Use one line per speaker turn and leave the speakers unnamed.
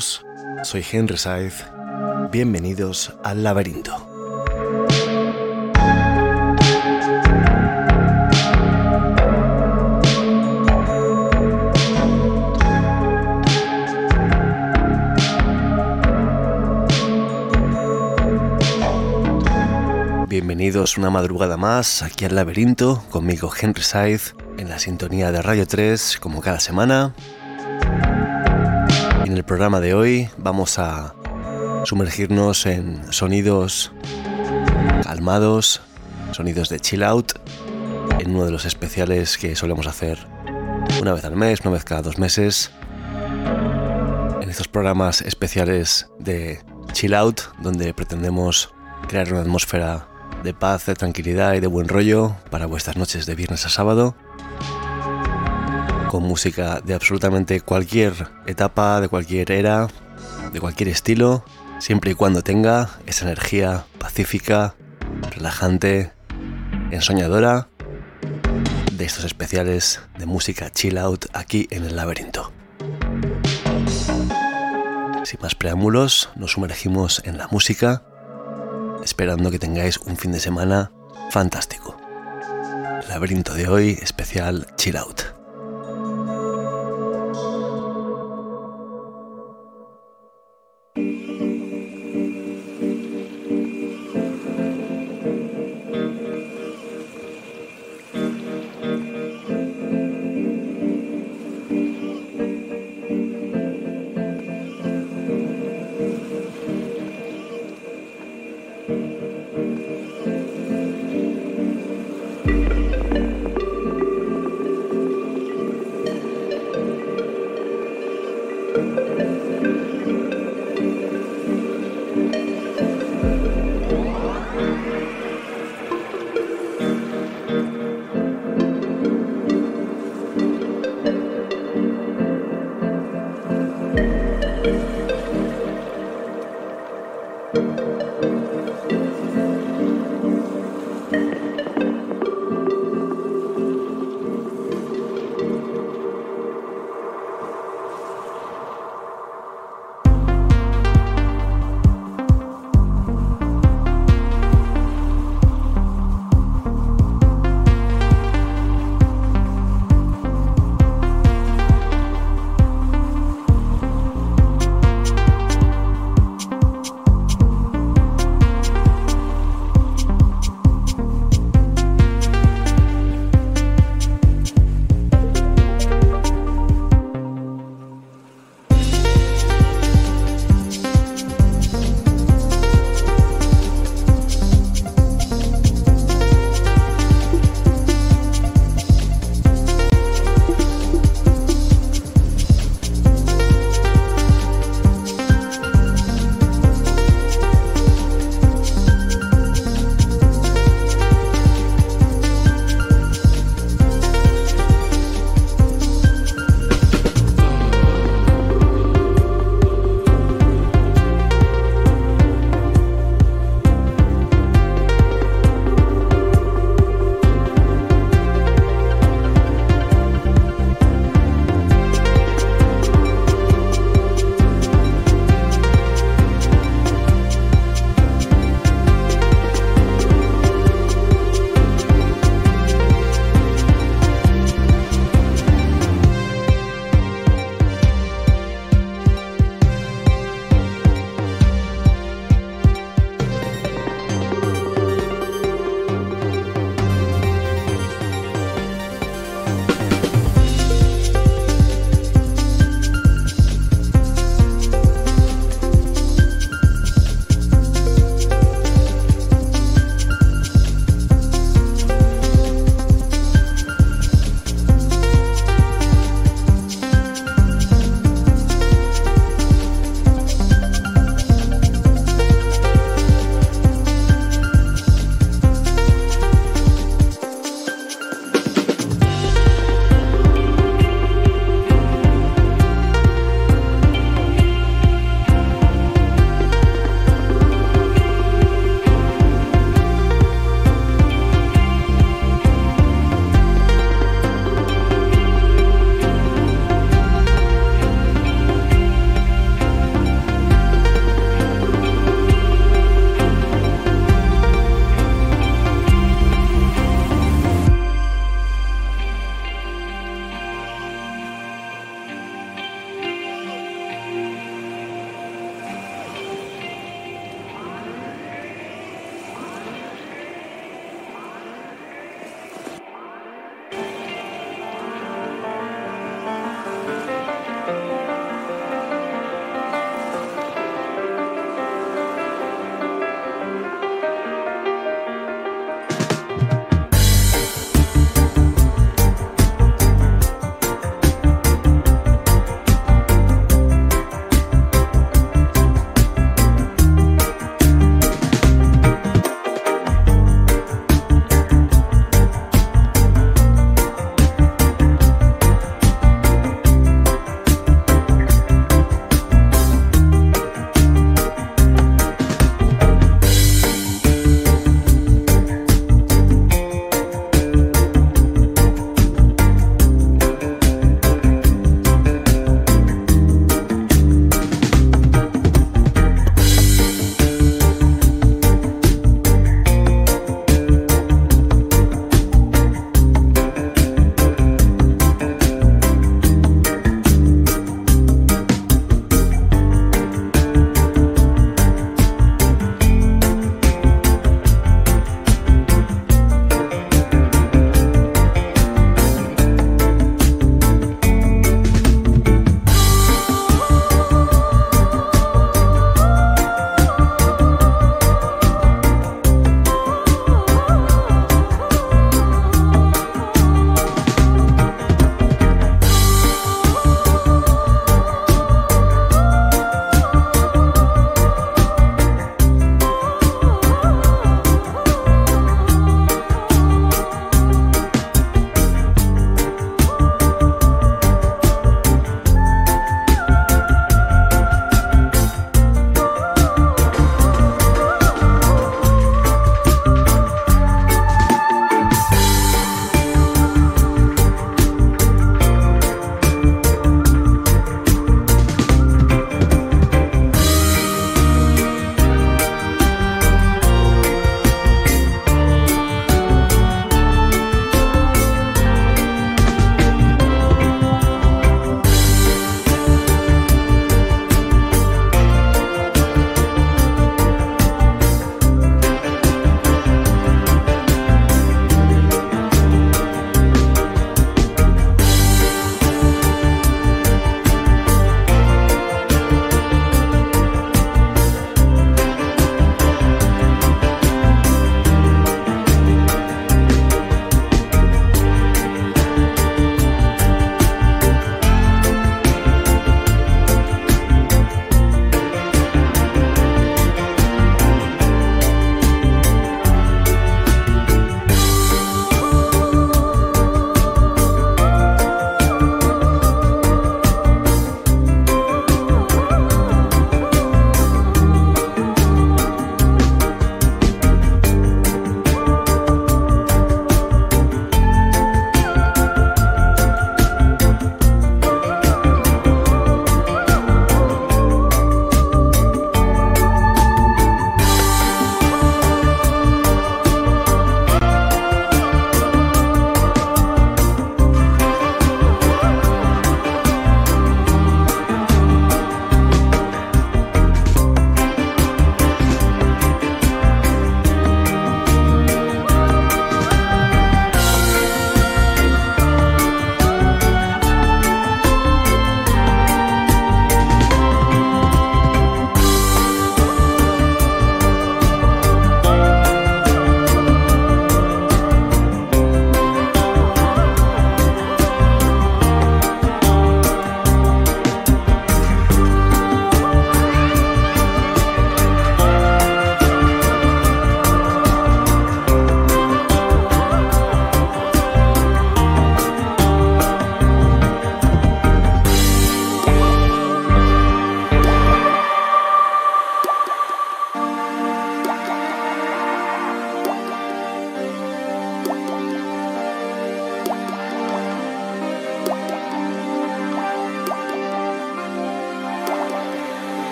Soy Henry Saez. Bienvenidos al laberinto. Bienvenidos una madrugada más aquí al laberinto, conmigo Henry Saez, en la sintonía de Radio 3, como cada semana, en el programa de hoy vamos a sumergirnos en sonidos calmados, sonidos de chill out, en uno de los especiales que solemos hacer una vez al mes, una vez cada dos meses. En estos programas especiales de chill out, donde pretendemos crear una atmósfera de paz, de tranquilidad y de buen rollo para vuestras noches de viernes a sábado con música de absolutamente cualquier etapa, de cualquier era, de cualquier estilo, siempre y cuando tenga esa energía pacífica, relajante, ensoñadora de estos especiales de música chill out aquí en el laberinto. Sin más preámbulos, nos sumergimos en la música, esperando que tengáis un fin de semana fantástico. Laberinto de hoy especial chill out.